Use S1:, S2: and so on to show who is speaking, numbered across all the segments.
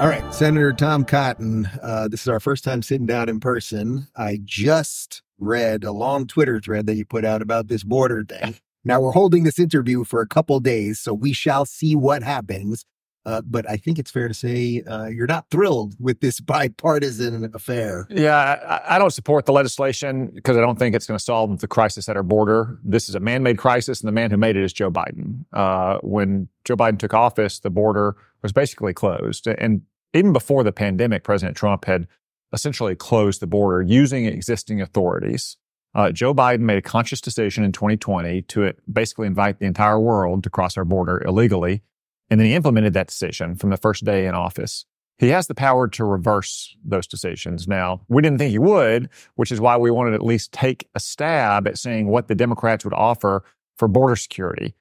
S1: All right, Senator Tom Cotton. Uh, this is our first time sitting down in person. I just read a long Twitter thread that you put out about this border thing. Now we're holding this interview for a couple days, so we shall see what happens. Uh, but I think it's fair to say uh, you're not thrilled with this bipartisan affair.
S2: Yeah, I, I don't support the legislation because I don't think it's going to solve the crisis at our border. This is a man made crisis, and the man who made it is Joe Biden. Uh, when Joe Biden took office, the border was basically closed. And even before the pandemic, President Trump had essentially closed the border using existing authorities. Uh, Joe Biden made a conscious decision in 2020 to basically invite the entire world to cross our border illegally. And then he implemented that decision from the first day in office. He has the power to reverse those decisions. Now, we didn't think he would, which is why we wanted to at least take a stab at seeing what the Democrats would offer for border security.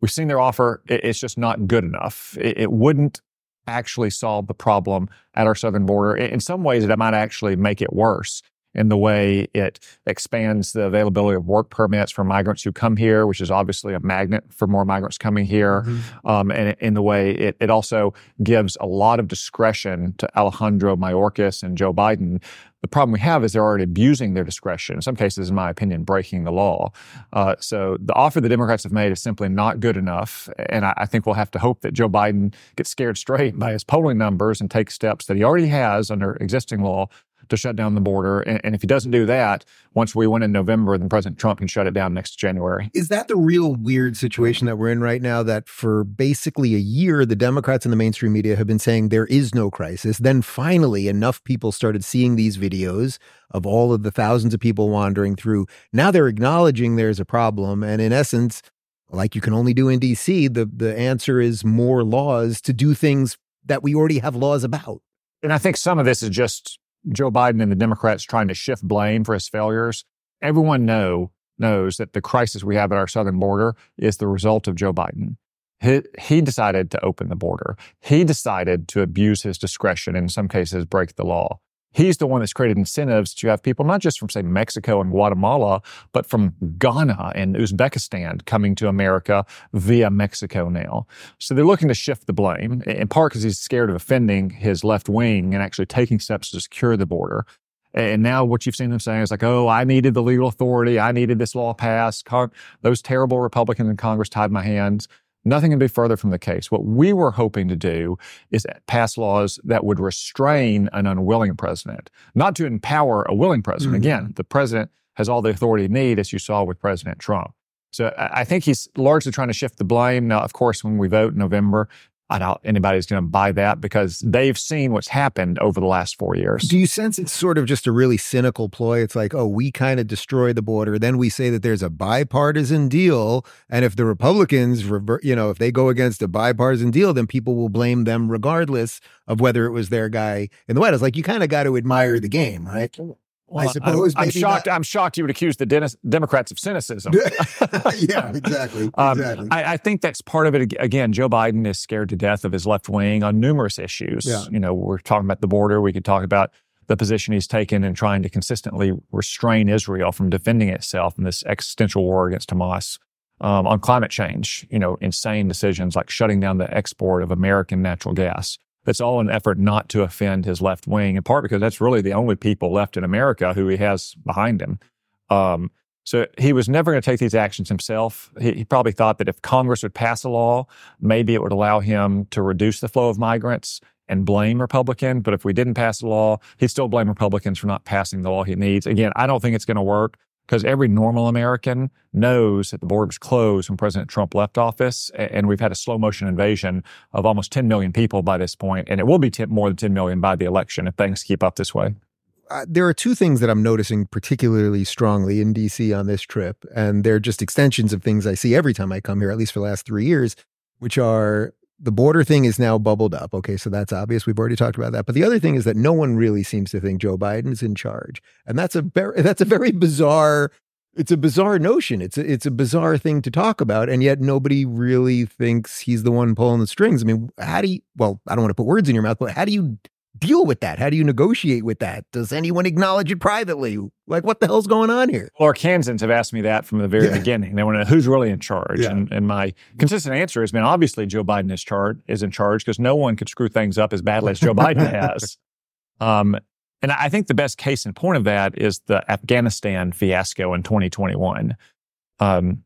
S2: We've seen their offer. It's just not good enough. It wouldn't actually solve the problem at our southern border. In some ways, it might actually make it worse in the way it expands the availability of work permits for migrants who come here, which is obviously a magnet for more migrants coming here. Mm-hmm. Um, and in the way it, it also gives a lot of discretion to Alejandro Mayorkas and Joe Biden. The problem we have is they're already abusing their discretion, in some cases, in my opinion, breaking the law. Uh, so the offer the Democrats have made is simply not good enough. And I, I think we'll have to hope that Joe Biden gets scared straight by his polling numbers and takes steps that he already has under existing law to shut down the border. And, and, if he doesn't do that, once we win in November, then President Trump can shut it down next January.
S1: Is that the real weird situation that we're in right now? That for basically a year, the Democrats and the mainstream media have been saying there is no crisis. Then finally, enough people started seeing these videos of all of the thousands of people wandering through. Now they're acknowledging there's a problem. And in essence, like you can only do in DC, the, the answer is more laws to do things that we already have laws about.
S2: And I think some of this is just Joe Biden and the Democrats trying to shift blame for his failures. Everyone know knows that the crisis we have at our southern border is the result of Joe Biden. He, he decided to open the border. He decided to abuse his discretion, in some cases, break the law. He's the one that's created incentives to have people not just from, say, Mexico and Guatemala, but from Ghana and Uzbekistan coming to America via Mexico now. So they're looking to shift the blame, in part because he's scared of offending his left wing and actually taking steps to secure the border. And now what you've seen them saying is like, oh, I needed the legal authority. I needed this law passed. Those terrible Republicans in Congress tied my hands. Nothing can be further from the case. What we were hoping to do is pass laws that would restrain an unwilling president, not to empower a willing president. Mm-hmm. Again, the president has all the authority he needs, as you saw with President Trump. So I think he's largely trying to shift the blame. Now, of course, when we vote in November, I doubt anybody's going to buy that because they've seen what's happened over the last four years.
S1: Do you sense it's sort of just a really cynical ploy? It's like, oh, we kind of destroy the border. Then we say that there's a bipartisan deal. And if the Republicans, revert, you know, if they go against a bipartisan deal, then people will blame them regardless of whether it was their guy in the White House. Like, you kind of got to admire the game, right?
S2: Well, I suppose. I'm, I'm shocked. Not. I'm shocked you would accuse the Dennis, Democrats of cynicism.
S1: yeah, exactly. um, exactly.
S2: I, I, think that's part of it. Again, Joe Biden is scared to death of his left wing on numerous issues. Yeah. You know, we're talking about the border. We could talk about the position he's taken in trying to consistently restrain Israel from defending itself in this existential war against Hamas. Um, on climate change, you know, insane decisions like shutting down the export of American natural gas. That's all an effort not to offend his left wing, in part because that's really the only people left in America who he has behind him. Um, so he was never going to take these actions himself. He, he, probably thought that if Congress would pass a law, maybe it would allow him to reduce the flow of migrants and blame Republicans. But if we didn't pass a law, he'd still blame Republicans for not passing the law he needs. Again, I don't think it's going to work because every normal American knows that the border was closed when President Trump left office, and we've had a slow motion invasion of almost 10 million people by this point, and it will be 10, more than 10 million by the election if things keep up this way.
S1: uh, there are two things that I'm noticing particularly strongly in DC on this trip, and they're just extensions of things I see every time I come here, at least for the last three years, which are the border thing is now bubbled up. Okay, so that's obvious. We've already talked about that. But the other thing is that no one really seems to think Joe Biden is in charge, and that's a very that's a very bizarre. It's a bizarre notion. It's a, it's a bizarre thing to talk about, and yet nobody really thinks he's the one pulling the strings. I mean, how do you? Well, I don't want to put words in your mouth, but how do you deal with that? How do you negotiate with that? Does anyone acknowledge it privately? Like, what the hell's going on here?
S2: Well, Arkansans have asked me that from the very yeah. beginning. They want to know who's really in charge. Yeah. And, and, my consistent answer has been obviously Joe Biden is, char- is in charge because no one could screw things up as badly as Joe Biden has. Um, and I think the best case in point of that is the Afghanistan fiasco in 2021. Um,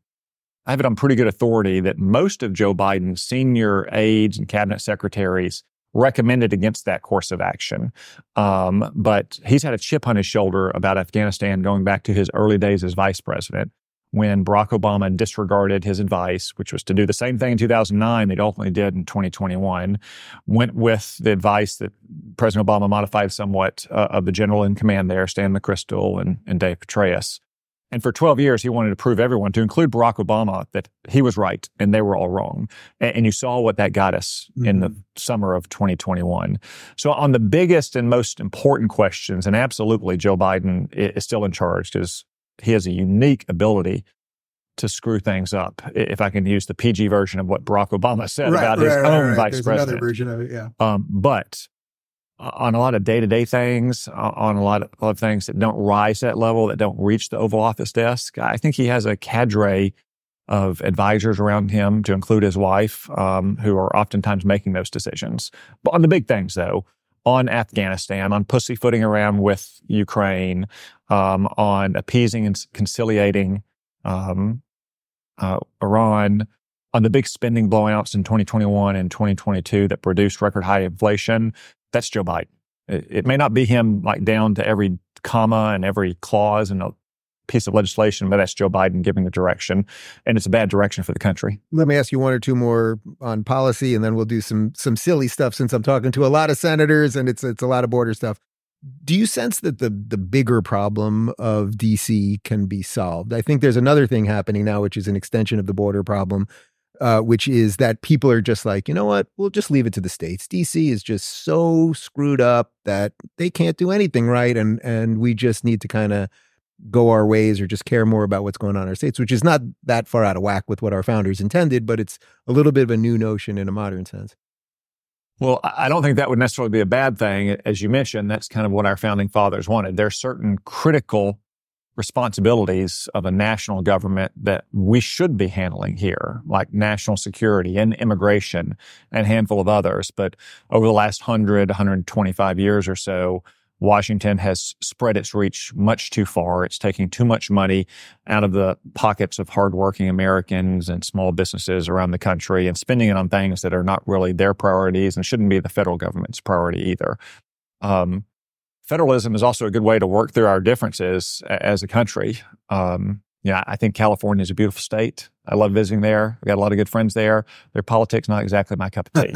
S2: I have it on pretty good authority that most of Joe Biden's senior aides and cabinet secretaries recommended against that course of action. Um, but he's had a chip on his shoulder about Afghanistan going back to his early days as vice president when Barack Obama disregarded his advice, which was to do the same thing in 2009 they ultimately did in 2021, went with the advice that President Obama modified somewhat uh, of the general in command there, Stan McChrystal and, and Dave Petraeus. And for 12 years, he wanted to prove everyone, to include Barack Obama, that he was right and they were all wrong. And, you saw what that got us mm-hmm. in the mm-hmm. summer of 2021. So, on the biggest and most important questions, and absolutely Joe Biden is still in charge because he has a unique ability to screw things up. If I can use the PG version of what Barack Obama said right, about right, his right, own vice
S3: There's
S2: president.
S3: Another version of it, yeah.
S2: Um, but on a lot of day to day things, on a lot of, of, things that don't rise to that level, that don't reach the Oval Office desk. I think he has a cadre of advisors around him, to include his wife, um, who are oftentimes making those decisions. But on the big things, though, on Afghanistan, on pussyfooting around with Ukraine, um, on appeasing and conciliating um, uh, Iran, on the big spending blowouts in 2021 and 2022 that produced record high inflation, that's Joe Biden. It, it, may not be him like down to every comma and every clause and a piece of legislation, but that's Joe Biden giving the direction, and it's a bad direction for the country.
S1: Let me ask you one or two more on policy, and then we'll do some some silly stuff since I'm talking to a lot of senators and it's it's a lot of border stuff. Do you sense that the the bigger problem of DC can be solved? I think there's another thing happening now, which is an extension of the border problem, uh, which is that people are just like, you know what, we'll just leave it to the states. DC is just so screwed up that they can't do anything right, and and we just need to kind of go our ways or just care more about what's going on in our states, which is not that far out of whack with what our founders intended, but it's a little bit of a new notion in a modern sense.
S2: Well, I don't think that would necessarily be a bad thing. As you mentioned, that's kind of what our founding fathers wanted. There are certain critical responsibilities of a national government that we should be handling here, like national security and immigration and a handful of others. But over the last 100, 125 years or so, Washington has spread its reach much too far. It's taking too much money out of the pockets of hardworking Americans and small businesses around the country and spending it on things that are not really their priorities and shouldn't be the federal government's priority either. Um, federalism is also a good way to work through our differences as a country. Um, yeah, I think California is a beautiful state. I love visiting there. I got a lot of good friends there. Their politics not exactly my cup of tea.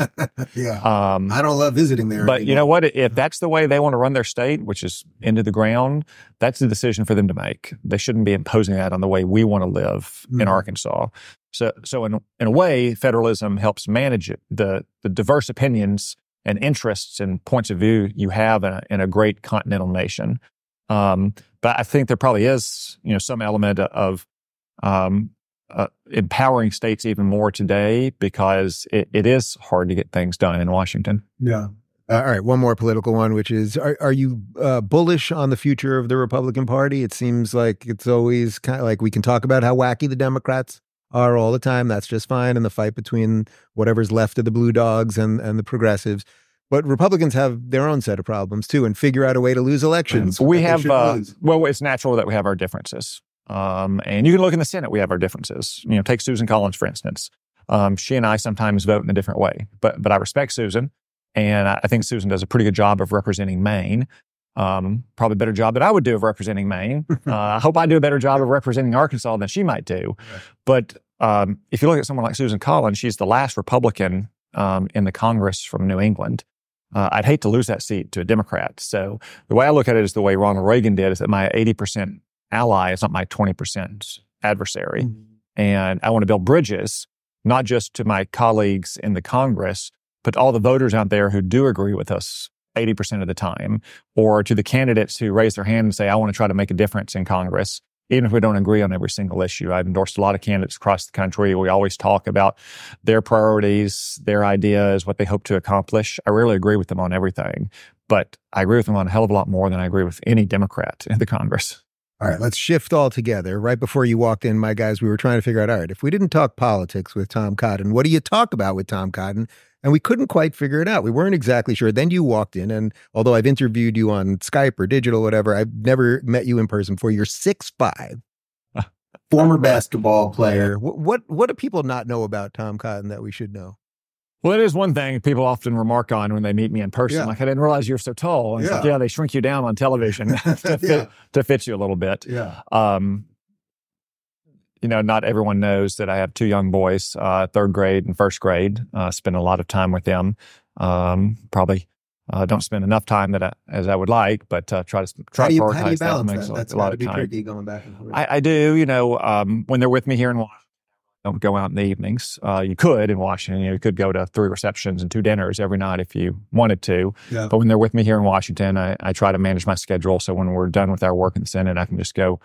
S3: yeah, um, I don't love visiting there.
S2: But anymore. you know what? If that's the way they want to run their state, which is into the ground, that's the decision for them to make. They shouldn't be imposing that on the way we want to live mm-hmm. in Arkansas. So, so in in a way, federalism helps manage it, the the diverse opinions and interests and points of view you have in a, in a great continental nation. Um, but I think there probably is, you know, some element of um, uh, empowering states even more today because it, it is hard to get things done in Washington.
S3: Yeah.
S1: Uh, all right, one more political one, which is: Are, are you uh, bullish on the future of the Republican Party? It seems like it's always kind of like we can talk about how wacky the Democrats are all the time. That's just fine, and the fight between whatever's left of the Blue Dogs and and the Progressives. But Republicans have their own set of problems too, and figure out a way to lose elections.
S2: We have, uh, well, it's natural that we have our differences. Um, and you can look in the Senate, we have our differences. You know, take Susan Collins, for instance. Um, she and I sometimes vote in a different way, but, but I respect Susan. And I, I think Susan does a pretty good job of representing Maine. Um, probably a better job that I would do of representing Maine. Uh, I hope I do a better job of representing Arkansas than she might do. But um, if you look at someone like Susan Collins, she's the last Republican um, in the Congress from New England. uh, I'd hate to lose that seat to a Democrat. So the way I look at it is the way Ronald Reagan did is that my 80% ally is not my 20% adversary. Mm-hmm. And I want to build bridges, not just to my colleagues in the Congress, but all the voters out there who do agree with us 80% of the time, or to the candidates who raise their hand and say, I want to try to make a difference in Congress even if we don't agree on every single issue. I've endorsed a lot of candidates across the country. We always talk about their priorities, their ideas, what they hope to accomplish. I rarely agree with them on everything, but I agree with them on a hell of a lot more than I agree with any Democrat in the Congress.
S1: All right, let's shift all together. Right before you walked in, my guys, we were trying to figure out all right, if we didn't talk politics with Tom Cotton, what do you talk about with Tom Cotton? And we couldn't quite figure it out. We weren't exactly sure. Then you walked in, and although I've interviewed you on Skype or digital, whatever, I've never met you in person before. You're six five
S3: former basketball player.
S1: What, what, what do people not know about Tom Cotton that we should know?
S2: Well, it is one thing people often remark on when they meet me in person. Yeah. Like, I didn't realize you're so tall. And yeah. Like, yeah, they shrink you down on television to, fit, yeah. to fit you a little bit.
S3: Yeah. Um,
S2: you know, not everyone knows that I have two young boys, uh, third grade and first grade. Uh, spend a lot of time with them. Um, probably uh, don't spend enough time that I, as I would like, but uh, try to try
S3: to
S2: prioritize
S3: how do you balance
S2: that.
S3: That? That's a lot of time. Going back and forth.
S2: I, I do. You know, um, when they're with me here in Washington, don't go out in the evenings. Uh, you could in Washington. You, know, you could go to three receptions and two dinners every night if you wanted to. Yeah. But when they're with me here in Washington, I, I try to manage my schedule so when we're done with our work in the Senate, I can just go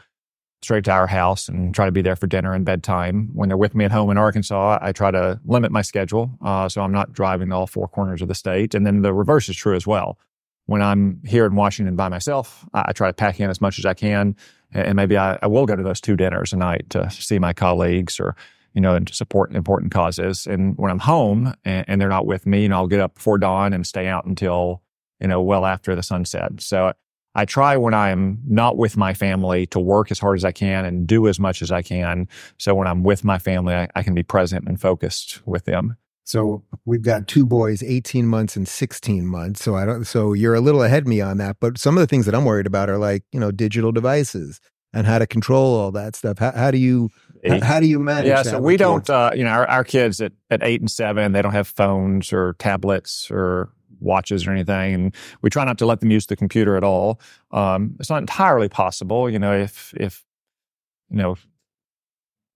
S2: straight to our house and try to be there for dinner and bedtime. When they're with me at home in Arkansas, I try to limit my schedule uh, so I'm not driving to all four corners of the state. And then the reverse is true as well when I'm here in Washington by myself, I, I try to pack in as much as I can. And maybe I, I, will go to those two dinners a night to see my colleagues or, you know, and to support important causes. And when I'm home and, and they're not with me, you know, I'll get up before dawn and stay out until, you know, well after the sunset. So I try when I'm not with my family to work as hard as I can and do as much as I can. So when I'm with my family, I, I can be present and focused with them.
S1: So we've got two boys, 18 months and 16 months. So I don't, so you're a little ahead of me on that. But some of the things that I'm worried about are like, you know, digital devices and how to control all that stuff. How, how do you, how, how, do you manage
S2: yeah, so we don't, uh, you know, our, our kids at, at eight and seven, they don't have phones or tablets or watches or anything. And we try not to let them use the computer at all. Um, it's not entirely possible, you know, if, if, you know,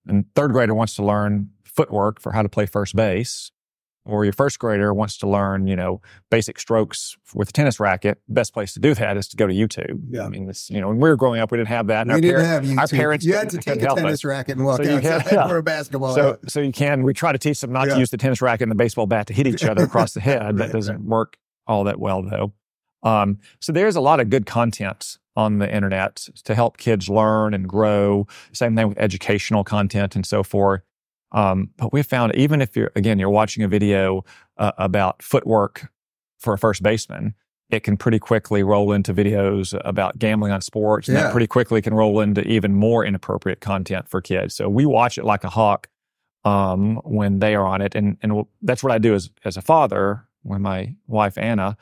S2: a third grader wants to learn footwork for how to play first base, or your first grader wants to learn, you know, basic strokes with a tennis racket, best place to do that is to go to YouTube. Yeah. I mean, this, you know, when we were growing up, we didn't have that.
S3: we didn't have YouTube.
S2: Our parents,
S3: you had to take a tennis racket and walk so outside had, yeah. for a basketball.
S2: So, so you can, we try to teach them not yeah. to use the tennis racket and the baseball bat to hit each other across the head. right, that doesn't right. work all that well though. Um, so there's a lot of good content on the internet to help kids learn and grow. Same thing with educational content and so forth. Um, but we found even if you're, again, you're watching a video uh, about footwork for a first baseman, it can pretty quickly roll into videos about gambling on sports. And yeah. that pretty quickly can roll into even more inappropriate content for kids. So we watch it like a hawk um, when they are on it. And, and that's what I do as, as a father with my wife, Anna.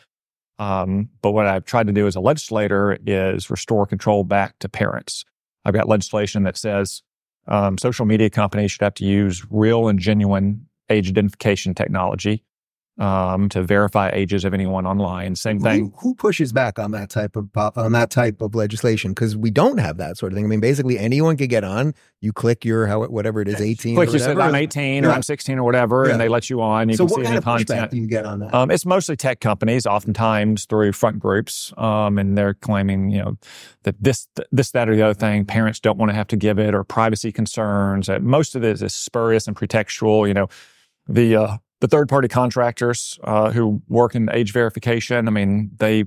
S2: Um, but what I've tried to do as a legislator is restore control back to parents. I've got legislation that says um, social media companies should have to use real and genuine age identification technology um, to verify ages of anyone online. Same thing.
S1: Who, who pushes back on that type of on that type of legislation? Because we don't have that sort of thing. I mean, basically anyone could get on. You click your how whatever it is, eighteen.
S2: Click you said I'm eighteen yeah. or I'm sixteen or whatever, yeah. and they let you on. You
S3: so
S2: can
S3: what
S2: see
S3: kind
S2: any of content.
S3: do you get on that?
S2: Um, it's mostly tech companies, oftentimes through front groups, um, and they're claiming you know that this this that or the other thing. Parents don't want to have to give it, or privacy concerns. Uh, most of it is spurious and pretextual. You know, the uh, the third party contractors uh, who work in age verification, I mean, they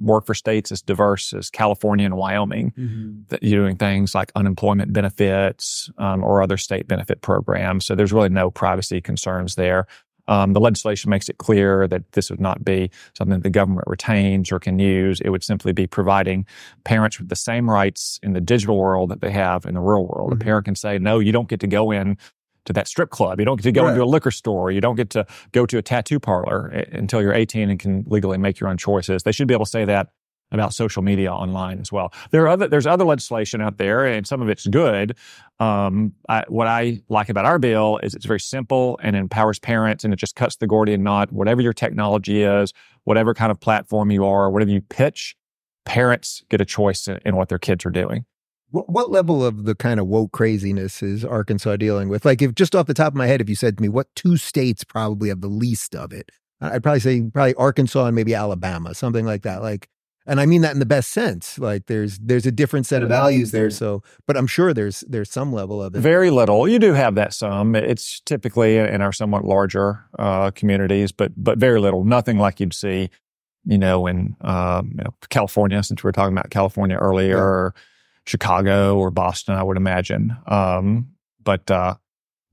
S2: work for states as diverse as California and Wyoming, mm-hmm. that you're doing things like unemployment benefits um, or other state benefit programs. So there's really no privacy concerns there. Um, the legislation makes it clear that this would not be something the government retains or can use. It would simply be providing parents with the same rights in the digital world that they have in the real world. Mm-hmm. A parent can say, no, you don't get to go in to that strip club. You don't get to go right. into a liquor store. You don't get to go to a tattoo parlor until you're 18 and can legally make your own choices. They should be able to say that about social media online as well. There are other there's other legislation out there, and some of it's good. Um, I, what I like about our bill is it's very simple and empowers parents, and it just cuts the Gordian knot. Whatever your technology is, whatever kind of platform you are, whatever you pitch, parents get a choice in, in what their kids are doing.
S1: What, what level of the kind of woke craziness is Arkansas dealing with? Like, if just off the top of my head, if you said to me, what two states probably have the least of it? I'd probably say probably Arkansas and maybe Alabama, something like that. Like, and I mean that in the best sense. Like, there's there's a different set of values there. So, but I'm sure there's there's some level of it.
S2: Very little. You do have that some. It's typically in our somewhat larger uh, communities, but but very little. Nothing like you'd see, you know, in uh, you know, California. Since we were talking about California earlier, yeah. Chicago or Boston, I would imagine. Um, but uh,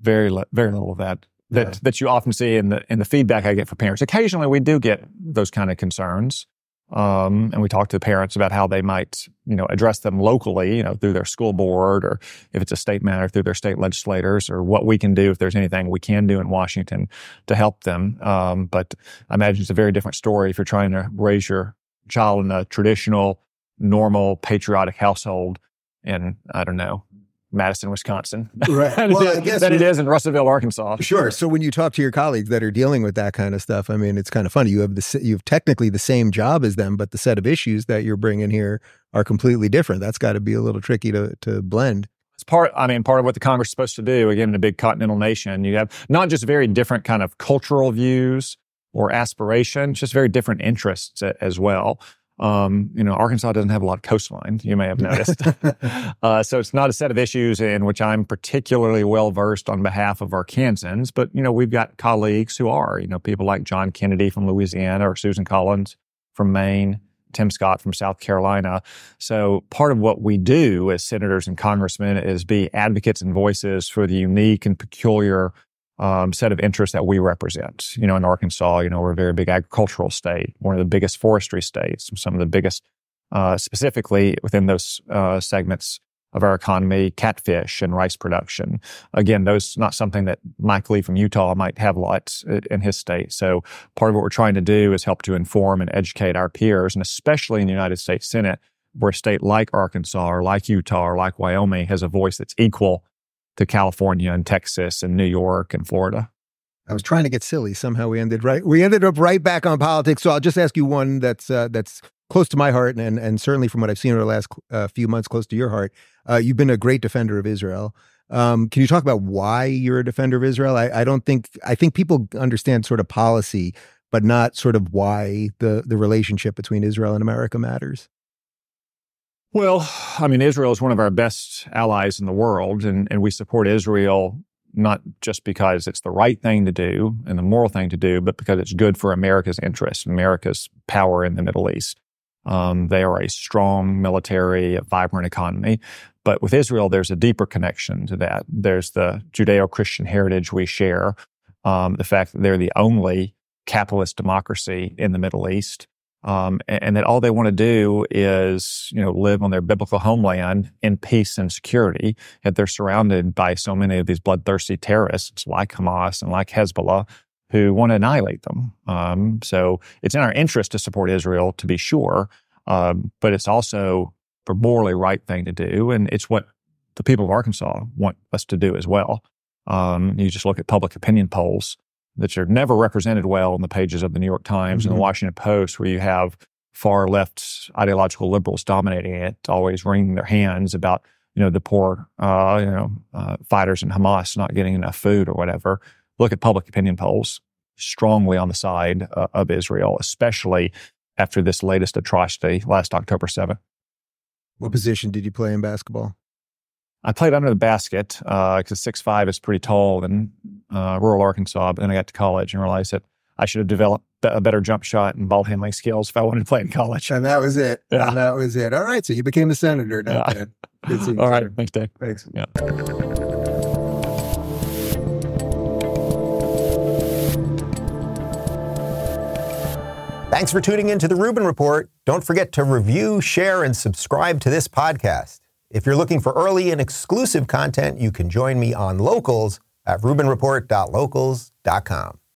S2: very very little of that that yeah. that you often see in the in the feedback I get from parents. Occasionally, we do get those kind of concerns, um, and we talk to the parents about how they might you know address them locally, you know, through their school board, or if it's a state matter, through their state legislators, or what we can do if there's anything we can do in Washington to help them. Um, but I imagine it's a very different story if you're trying to raise your child in a traditional, normal, patriotic household in I don't know Madison, Wisconsin.
S1: Right.
S2: well, I guess than it is in Russellville, Arkansas.
S1: Sure. So when you talk to your colleagues that are dealing with that kind of stuff, I mean, it's kind of funny. You have the you have technically the same job as them, but the set of issues that you're bringing here are completely different. That's got to be a little tricky to to blend.
S2: It's part. I mean, part of what the Congress is supposed to do. Again, in a big continental nation, you have not just very different kind of cultural views or aspirations, just very different interests as well. Um, you know, Arkansas doesn't have a lot of coastline, you may have noticed. uh, so it's not a set of issues in which I'm particularly well versed on behalf of Arkansans, but, you know, we've got colleagues who are, you know, people like John Kennedy from Louisiana or Susan Collins from Maine, Tim Scott from South Carolina. So part of what we do as senators and congressmen is be advocates and voices for the unique and peculiar um, set of interests that we represent. You know, in Arkansas, you know, we're a very big agricultural state, one of the biggest forestry states, some of the biggest, uh, specifically within those uh, segments of our economy, catfish and rice production. Again, those not something that Mike Lee from Utah might have lots in his state. So part of what we're trying to do is help to inform and educate our peers, and especially in the United States Senate, where a state like Arkansas or like Utah or like Wyoming has a voice that's equal to California and Texas and New York and Florida.
S1: I was trying to get silly. Somehow we ended right. We ended up right back on politics. So I'll just ask you one that's uh, that's close to my heart, and and certainly from what I've seen over the last uh, few months, close to your heart. Uh, you've been a great defender of Israel. Um, can you talk about why you're a defender of Israel? I, I don't think I think people understand sort of policy, but not sort of why the the relationship between Israel and America matters.
S2: Well, I mean, Israel is one of our best allies in the world, and, and we support Israel not just because it's the right thing to do and the moral thing to do, but because it's good for America's interests, America's power in the Middle East. Um, they are a strong military, a vibrant economy. But with Israel, there's a deeper connection to that. There's the Judeo Christian heritage we share, um, the fact that they're the only capitalist democracy in the Middle East um, and, and, that all they want to do is, you know, live on their biblical homeland in peace and security. Yet they're surrounded by so many of these bloodthirsty terrorists like Hamas and like Hezbollah who want to annihilate them. Um, so it's in our interest to support Israel, to be sure, um, but it's also the morally right thing to do, and it's what the people of Arkansas want us to do as well. Um, you just look at public opinion polls that are never represented well in the pages of the New York Times mm-hmm. and the mm-hmm. Washington Post, where you have far left ideological liberals dominating it, always wringing their hands about you know the poor uh, you know uh, fighters in Hamas not getting enough food or whatever. Look at public opinion polls strongly on the side uh, of Israel, especially after this latest atrocity last October 7th.
S1: What position did you play in basketball?
S2: I played under the basket because uh, six five is pretty tall in uh, rural Arkansas. But then I got to college and realized that I should have developed a better jump shot and ball handling skills if I wanted to play in college.
S1: And that was it. Yeah. And that was it. All right. So you became a senator now.
S2: Yeah. All right. Thanks, Dave.
S1: Thanks.
S2: Yeah.
S4: Thanks for tuning in to the Rubin Report. Don't forget to review, share, and subscribe to this podcast. If you're looking for early and exclusive content, you can join me on Locals at rubinreport.locals.com.